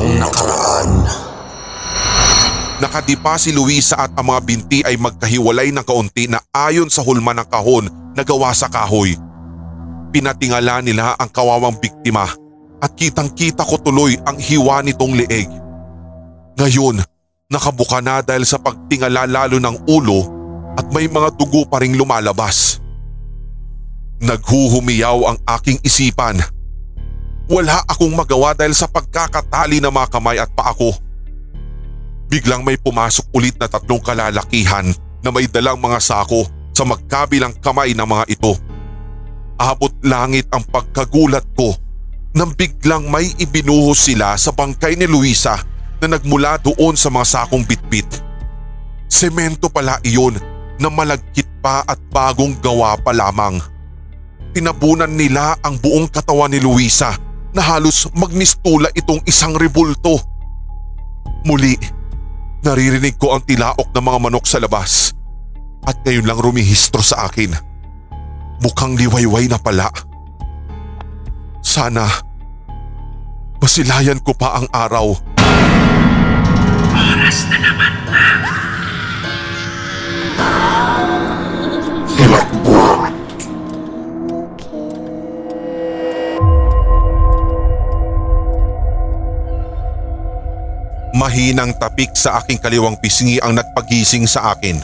Ang Nakaraan Nakadipa si Luisa at ang mga binti ay magkahiwalay ng kaunti na ayon sa hulma ng kahon na gawa sa kahoy. Pinatingala nila ang kawawang biktima at kitang kita ko tuloy ang hiwa nitong leeg. Ngayon, nakabuka na dahil sa pagtingala lalo ng ulo at may mga dugo pa ring lumalabas. Naghuhumiyaw ang aking isipan. Wala akong magawa dahil sa pagkakatali ng mga kamay at paa ko. Biglang may pumasok ulit na tatlong kalalakihan na may dalang mga sako sa magkabilang kamay ng mga ito. Abot langit ang pagkagulat ko nang biglang may ibinuhos sila sa bangkay ni Luisa na nagmula doon sa mga sakong bitbit. Semento pala iyon na malagkit pa at bagong gawa pa lamang. Tinabunan nila ang buong katawan ni Luisa na halos magmistula itong isang rebulto. Muli, naririnig ko ang tilaok ng mga manok sa labas at ngayon lang rumihistro sa akin. Mukhang liwayway na pala. Sana masilayan ko pa ang araw. Mahinang tapik sa aking kaliwang pisngi ang nagpagising sa akin.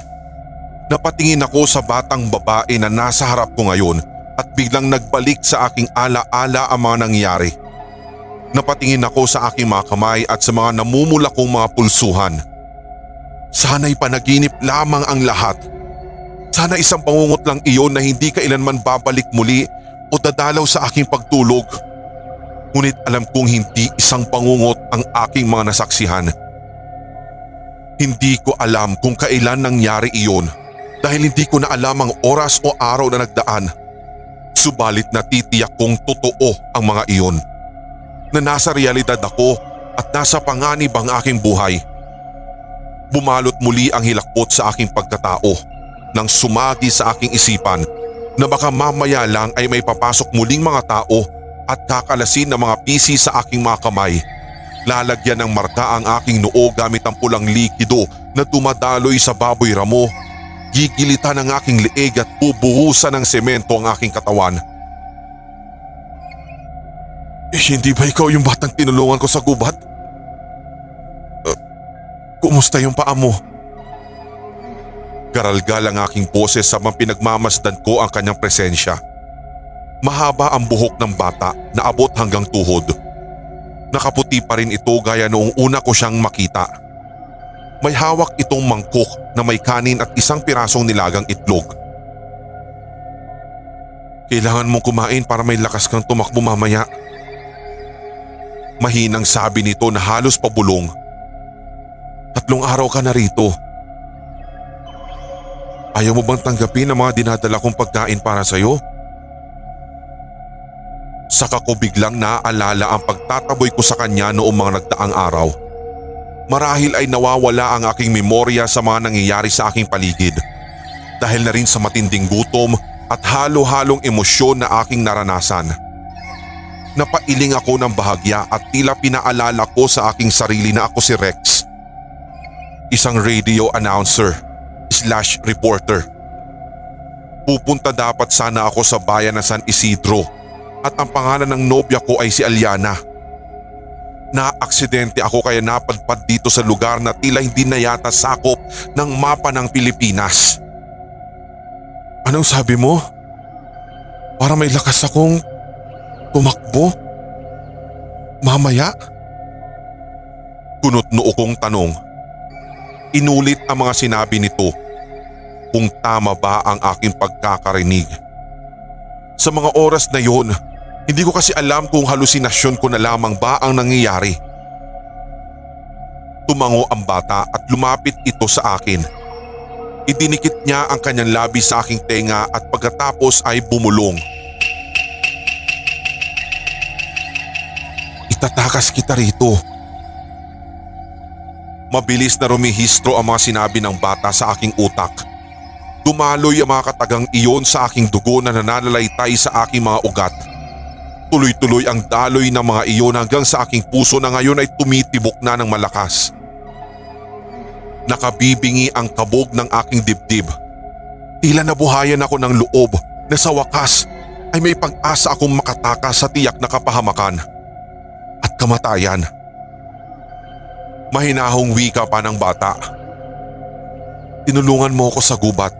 Napatingin ako sa batang babae na nasa harap ko ngayon at biglang nagbalik sa aking ala-ala ang mga nangyari. Napatingin ako sa aking mga kamay at sa mga namumula kong mga pulsuhan. Sana'y panaginip lamang ang lahat. Sana isang pangungot lang iyon na hindi kailanman babalik muli o dadalaw sa aking pagtulog. Ngunit alam kong hindi isang pangungot ang aking mga nasaksihan. Hindi ko alam kung kailan nangyari iyon dahil hindi ko na alam ang oras o araw na nagdaan. Subalit natitiyak kong totoo ang mga iyon. Na nasa realidad ako at nasa panganib ang aking buhay. Bumalot muli ang hilakbot sa aking pagkatao nang sumagi sa aking isipan na baka mamaya lang ay may papasok muling mga tao at kakalasin ng mga pisi sa aking mga kamay. Lalagyan ng marka ang aking noo gamit ang pulang likido na dumadaloy sa baboy ramo. Gigilitan ang aking leeg at bubuhusan ng semento ang aking katawan. Eh, hindi ba ikaw yung batang tinulungan ko sa gubat? Uh, kumusta yung paa mo? Garalgal ang aking boses sa pinagmamasdan ko ang kanyang presensya. Mahaba ang buhok ng bata na abot hanggang tuhod. Nakaputi pa rin ito gaya noong una ko siyang makita. May hawak itong mangkok na may kanin at isang pirasong nilagang itlog. Kailangan mong kumain para may lakas kang tumakbo mamaya. Mahinang sabi nito na halos pabulong. Tatlong araw ka na rito. Ayaw mo bang tanggapin ang mga dinadala kong pagkain para sa'yo? Saka ko biglang naaalala ang pagtataboy ko sa kanya noong mga nagdaang araw. Marahil ay nawawala ang aking memorya sa mga nangyayari sa aking paligid. Dahil na rin sa matinding gutom at halo-halong emosyon na aking naranasan. Napailing ako ng bahagya at tila pinaalala ko sa aking sarili na ako si Rex. Isang radio announcer slash reporter. Pupunta dapat sana ako sa bayan ng San Isidro at ang pangalan ng nobya ko ay si Aliana. Naaksidente ako kaya napadpad dito sa lugar na tila hindi na yata sakop ng mapa ng Pilipinas. Anong sabi mo? Para may lakas akong tumakbo? Mamaya? Kunot noo kong tanong. Inulit ang mga sinabi nito kung tama ba ang aking pagkakarinig. Sa mga oras na yon, hindi ko kasi alam kung halusinasyon ko na lamang ba ang nangyayari. Tumango ang bata at lumapit ito sa akin. Idinikit niya ang kanyang labi sa aking tenga at pagkatapos ay bumulong. Itatakas kita rito. Mabilis na rumihistro ang mga sinabi ng bata sa aking utak. Dumaloy ang mga katagang iyon sa aking dugo na nananalaytay sa aking mga ugat. Tuloy-tuloy ang daloy ng mga iyon hanggang sa aking puso na ngayon ay tumitibok na ng malakas. Nakabibingi ang kabog ng aking dibdib. Tila nabuhayan ako ng loob na sa wakas ay may pag-asa akong makatakas sa tiyak na kapahamakan at kamatayan. Mahinahong wika pa ng bata. Tinulungan mo ako sa gubat.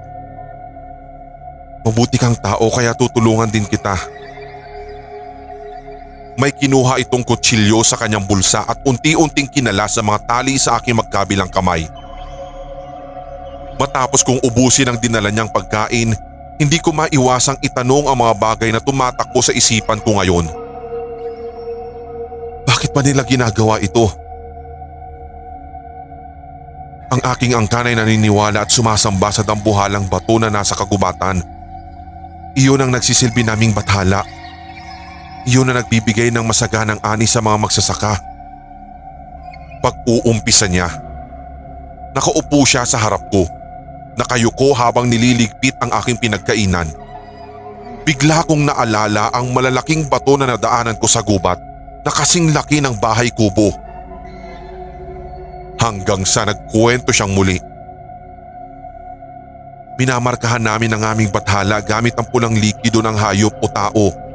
Mabuti kang tao kaya tutulungan din kita. May kinuha itong kutsilyo sa kanyang bulsa at unti-unting kinala sa mga tali sa aking magkabilang kamay. Matapos kong ubusin ang dinala niyang pagkain, hindi ko maiwasang itanong ang mga bagay na tumatakbo sa isipan ko ngayon. Bakit ba nila ginagawa ito? Ang aking angkan ay naniniwala at sumasamba sa dambuhalang bato na nasa kagubatan. Iyon ang nagsisilbi naming bathala. Iyon na nagbibigay ng masaganang ani sa mga magsasaka. Pag-uumpisa niya, nakaupo siya sa harap ko. Nakayuko habang nililigpit ang aking pinagkainan. Bigla kong naalala ang malalaking bato na nadaanan ko sa gubat na kasing laki ng bahay kubo. Hanggang sa nagkwento siyang muli. Minamarkahan namin ang aming bathala gamit ang pulang likido ng hayop o tao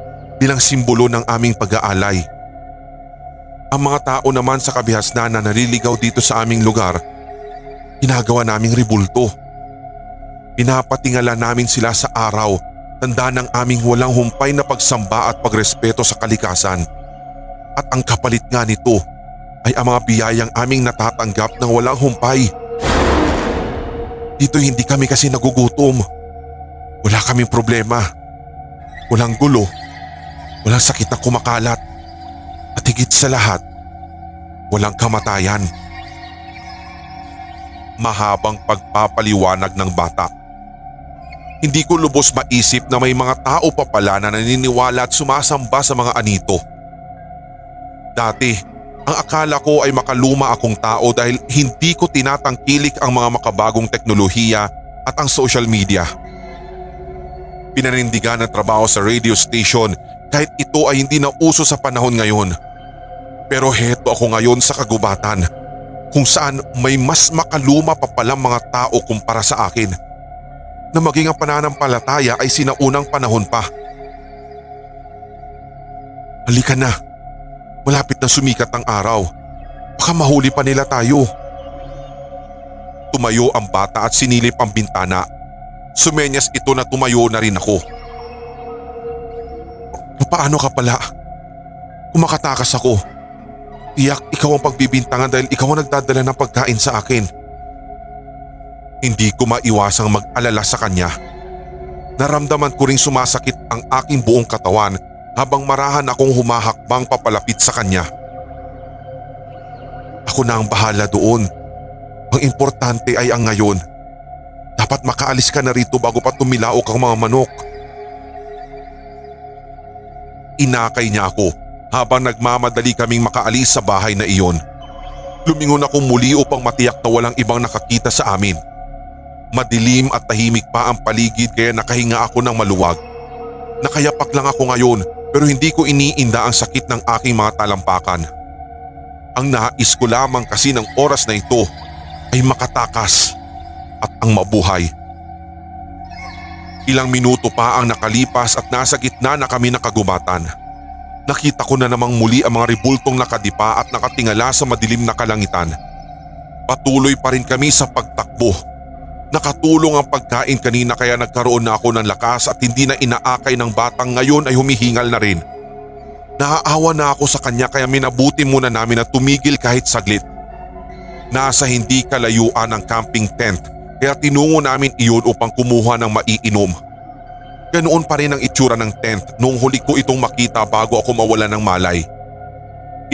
bilang simbolo ng aming pag-aalay. Ang mga tao naman sa kabihasnan na naliligaw dito sa aming lugar, ginagawa naming ribulto. Pinapatingala namin sila sa araw, tanda ng aming walang humpay na pagsamba at pagrespeto sa kalikasan. At ang kapalit nga nito ay ang mga biyayang aming natatanggap ng walang humpay. Dito hindi kami kasi nagugutom. Wala kaming problema. Walang gulo Walang sakit na kumakalat. At higit sa lahat, walang kamatayan. Mahabang pagpapaliwanag ng bata. Hindi ko lubos maisip na may mga tao pa pala na naniniwala at sumasamba sa mga anito. Dati, ang akala ko ay makaluma akong tao dahil hindi ko tinatangkilik ang mga makabagong teknolohiya at ang social media. Pinanindigan ng trabaho sa radio station kahit ito ay hindi na uso sa panahon ngayon. Pero heto ako ngayon sa kagubatan kung saan may mas makaluma pa palang mga tao kumpara sa akin na maging ang pananampalataya ay sinaunang panahon pa. Halika na, malapit na sumikat ang araw. Baka mahuli pa nila tayo. Tumayo ang bata at sinilip ang bintana. Sumenyas ito na tumayo na rin ako. Paano ka pala? Kumakatakas ako. Tiyak ikaw ang pagbibintangan dahil ikaw ang nagdadala ng pagkain sa akin. Hindi ko maiwasang mag-alala sa kanya. Naramdaman ko ring sumasakit ang aking buong katawan habang marahan akong humahakbang papalapit sa kanya. Ako na ang bahala doon. Ang importante ay ang ngayon. Dapat makaalis ka na rito bago pa tumilaok ang mga manok. Inakay niya ako habang nagmamadali kaming makaalis sa bahay na iyon. Lumingon ako muli upang matiyak na walang ibang nakakita sa amin. Madilim at tahimik pa ang paligid kaya nakahinga ako ng maluwag. Nakayapak lang ako ngayon pero hindi ko iniinda ang sakit ng aking mga talampakan. Ang nais ko lamang kasi ng oras na ito ay makatakas at ang mabuhay. Ilang minuto pa ang nakalipas at nasa gitna na kami nakagumatan. Nakita ko na namang muli ang mga ribultong nakadipa at nakatingala sa madilim na kalangitan. Patuloy pa rin kami sa pagtakbo. Nakatulong ang pagkain kanina kaya nagkaroon na ako ng lakas at hindi na inaakay ng batang ngayon ay humihingal na rin. Naaawa na ako sa kanya kaya minabuti muna namin na tumigil kahit saglit. Nasa hindi kalayuan ang camping tent kaya tinungo namin iyon upang kumuha ng maiinom. Ganoon pa rin ang itsura ng tent nung huli ko itong makita bago ako mawala ng malay.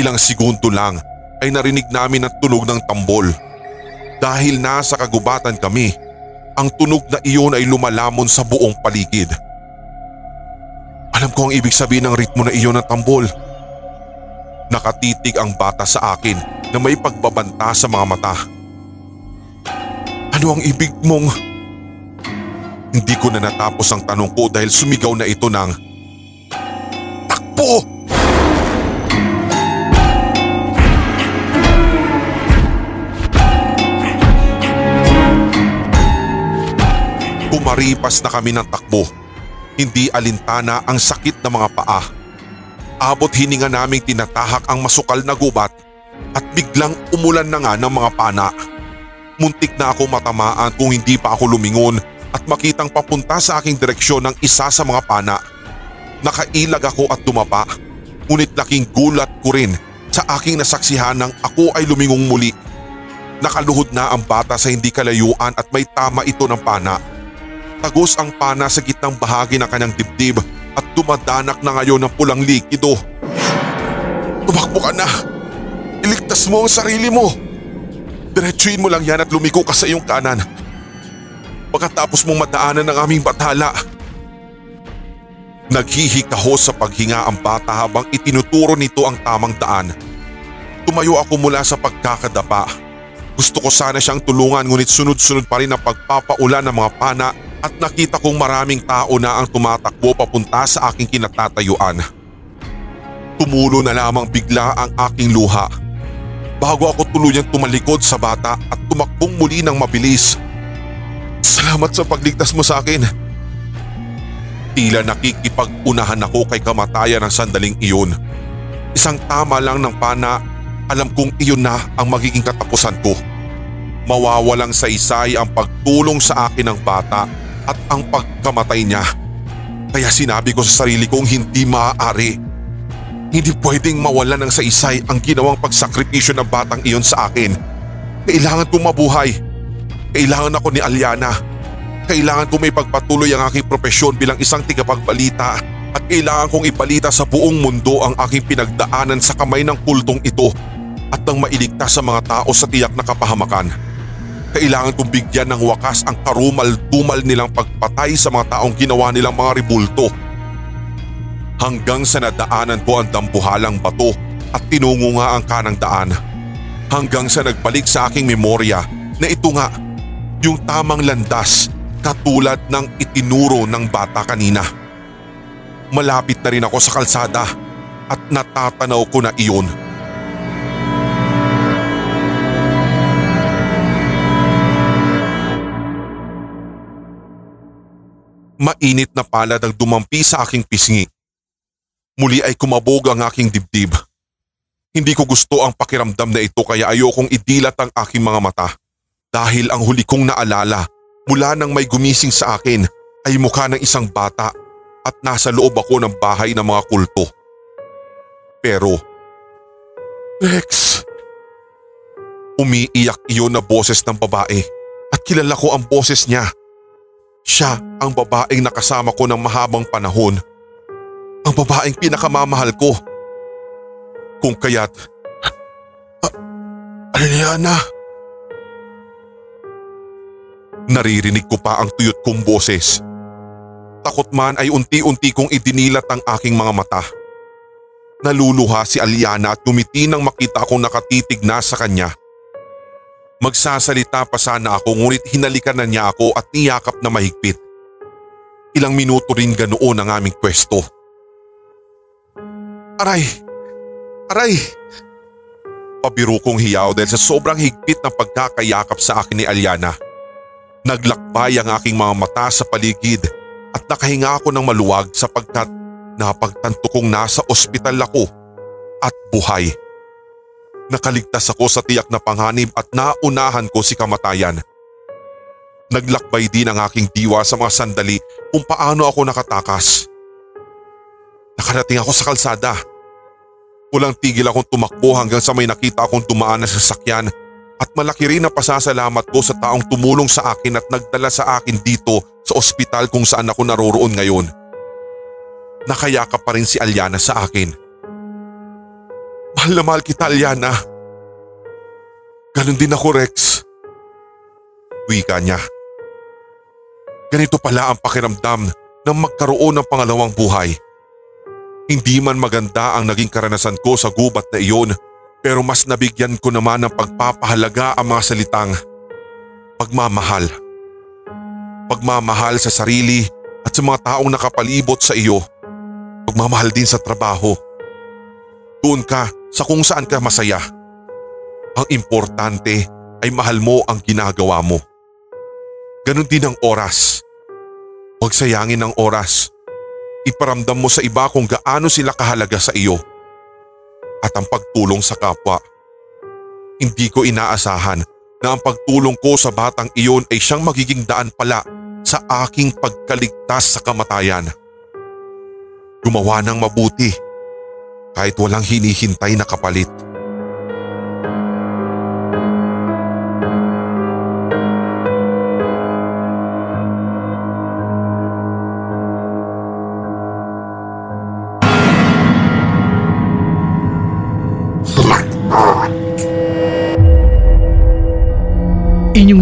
Ilang segundo lang ay narinig namin ang tunog ng tambol. Dahil nasa kagubatan kami, ang tunog na iyon ay lumalamon sa buong paligid. Alam ko ang ibig sabihin ng ritmo na iyon ng tambol. Nakatitig ang bata sa akin na may pagbabanta sa mga mata. Ano ang ibig mong… Hindi ko na natapos ang tanong ko dahil sumigaw na ito ng… Takbo! apo! Kumaripas na kami ng takbo. Hindi alintana ang sakit ng mga paa. Abot hininga naming tinatahak ang masukal na gubat at biglang umulan na nga ng mga pana. Muntik na ako matamaan kung hindi pa ako lumingon at makitang papunta sa aking direksyon ng isa sa mga pana. Nakailag ako at dumapa, ngunit laking gulat ko rin sa aking nasaksihan nang ako ay lumingong muli. Nakaluhod na ang bata sa hindi kalayuan at may tama ito ng pana. Tagos ang pana sa gitnang bahagi ng kanyang dibdib at dumadanak na ngayon ng pulang likido. Tumakbo ka na! Iligtas mo ang sarili mo! Diretsuin mo lang yan at lumiko ka sa iyong kanan. Pagkatapos mong madaanan ng aming bathala. Naghihikaho sa paghinga ang bata habang itinuturo nito ang tamang daan. Tumayo ako mula sa pagkakadapa. Gusto ko sana siyang tulungan ngunit sunod-sunod pa rin ang pagpapaulan ng mga pana at nakita kong maraming tao na ang tumatakbo papunta sa aking kinatatayuan. Tumulo na lamang bigla ang aking luha. Bago ako tuluyang tumalikod sa bata at tumakbong muli ng mabilis. Salamat sa pagligtas mo sa akin. Tila nakikipag-unahan ako kay kamatayan ng sandaling iyon. Isang tama lang ng pana, alam kong iyon na ang magiging katapusan ko. Mawawalang sa isay ang pagtulong sa akin ng bata at ang pagkamatay niya. Kaya sinabi ko sa sarili kong hindi maaari. Hindi pwedeng mawalan ng saysay ang ginawang pagsakripisyo ng batang iyon sa akin. Kailangan kong mabuhay. Kailangan ako ni Aliana. Kailangan kong may pagpatuloy ang aking propesyon bilang isang tigapagbalita at kailangan kong ipalita sa buong mundo ang aking pinagdaanan sa kamay ng kultong ito at nang mailigtas sa mga tao sa tiyak na kapahamakan. Kailangan kong bigyan ng wakas ang karumal-dumal nilang pagpatay sa mga taong ginawa nilang mga ribulto. Hanggang sa nadaanan ko ang dambuhalang bato at tinungo nga ang kanang daan. Hanggang sa nagbalik sa aking memorya na ito nga yung tamang landas katulad ng itinuro ng bata kanina. Malapit na rin ako sa kalsada at natatanaw ko na iyon. Mainit na palad ang dumampi sa aking pisngi. Muli ay kumabog ang aking dibdib. Hindi ko gusto ang pakiramdam na ito kaya ayokong idilat ang aking mga mata. Dahil ang huli kong naalala mula nang may gumising sa akin ay mukha ng isang bata at nasa loob ako ng bahay ng mga kulto. Pero, Rex, umiiyak iyon na boses ng babae at kilala ko ang boses niya. Siya ang babaeng nakasama ko ng mahabang panahon. Ang babaeng pinakamamahal ko. Kung kaya't... Aliana... Naririnig ko pa ang tuyot kong boses. Takot man ay unti-unti kong idinilat ang aking mga mata. Naluluha si Aliana at gumiti nang makita akong nakatitig na sa kanya. Magsasalita pa sana ako ngunit hinalikan na niya ako at niyakap na mahigpit. Ilang minuto rin ganoon ang aming pwesto. Aray! Aray! Pabiro kong hiyaw dahil sa sobrang higpit ng pagkakayakap sa akin ni Aliana. Naglakbay ang aking mga mata sa paligid at nakahinga ako ng maluwag sapagkat napagtanto kong nasa ospital ako at buhay. Nakaligtas ako sa tiyak na panganib at naunahan ko si kamatayan. Naglakbay din ang aking diwa sa mga sandali kung paano ako nakatakas. Nakarating ako sa kalsada. Walang tigil akong tumakbo hanggang sa may nakita akong dumaan na sasakyan at malaki rin ang pasasalamat ko sa taong tumulong sa akin at nagdala sa akin dito sa ospital kung saan ako naroroon ngayon. Nakayakap pa rin si Aliana sa akin. Mahal na mahal kita, Aliana. Ganon din ako, Rex. Wika niya. Ganito pala ang pakiramdam ng magkaroon ng pangalawang buhay. Hindi man maganda ang naging karanasan ko sa gubat na iyon pero mas nabigyan ko naman ng pagpapahalaga ang mga salitang pagmamahal. Pagmamahal sa sarili at sa mga taong nakapalibot sa iyo. Pagmamahal din sa trabaho. Doon ka sa kung saan ka masaya. Ang importante ay mahal mo ang ginagawa mo. Ganon din ang oras. Huwag sayangin ang oras. Iparamdam mo sa iba kung gaano sila kahalaga sa iyo. At ang pagtulong sa kapwa. Hindi ko inaasahan na ang pagtulong ko sa batang iyon ay siyang magiging daan pala sa aking pagkaligtas sa kamatayan. Gumawa ng mabuti kahit walang hinihintay na kapalit.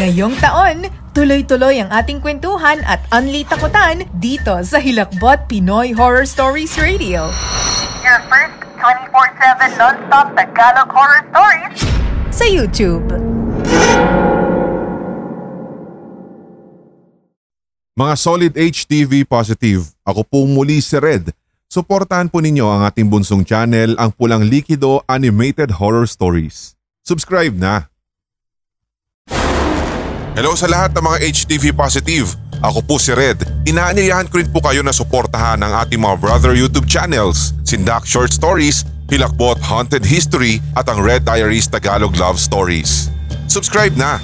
Ngayong taon, tuloy-tuloy ang ating kwentuhan at unli takutan dito sa Hilakbot Pinoy Horror Stories Radio. Your first 24-7 non-stop Tagalog horror stories Sa YouTube. Mga solid HTV positive, ako po muli si Red. Suportahan po ninyo ang ating bunsong channel, ang Pulang Likido Animated Horror Stories. Subscribe na! Hello sa lahat ng mga HTV positive. Ako po si Red. Inaanyayahan ko rin po kayo na suportahan ang ating mga brother YouTube channels, Sindak Short Stories, Hilakbot Haunted History at ang Red Diaries Tagalog Love Stories. Subscribe na!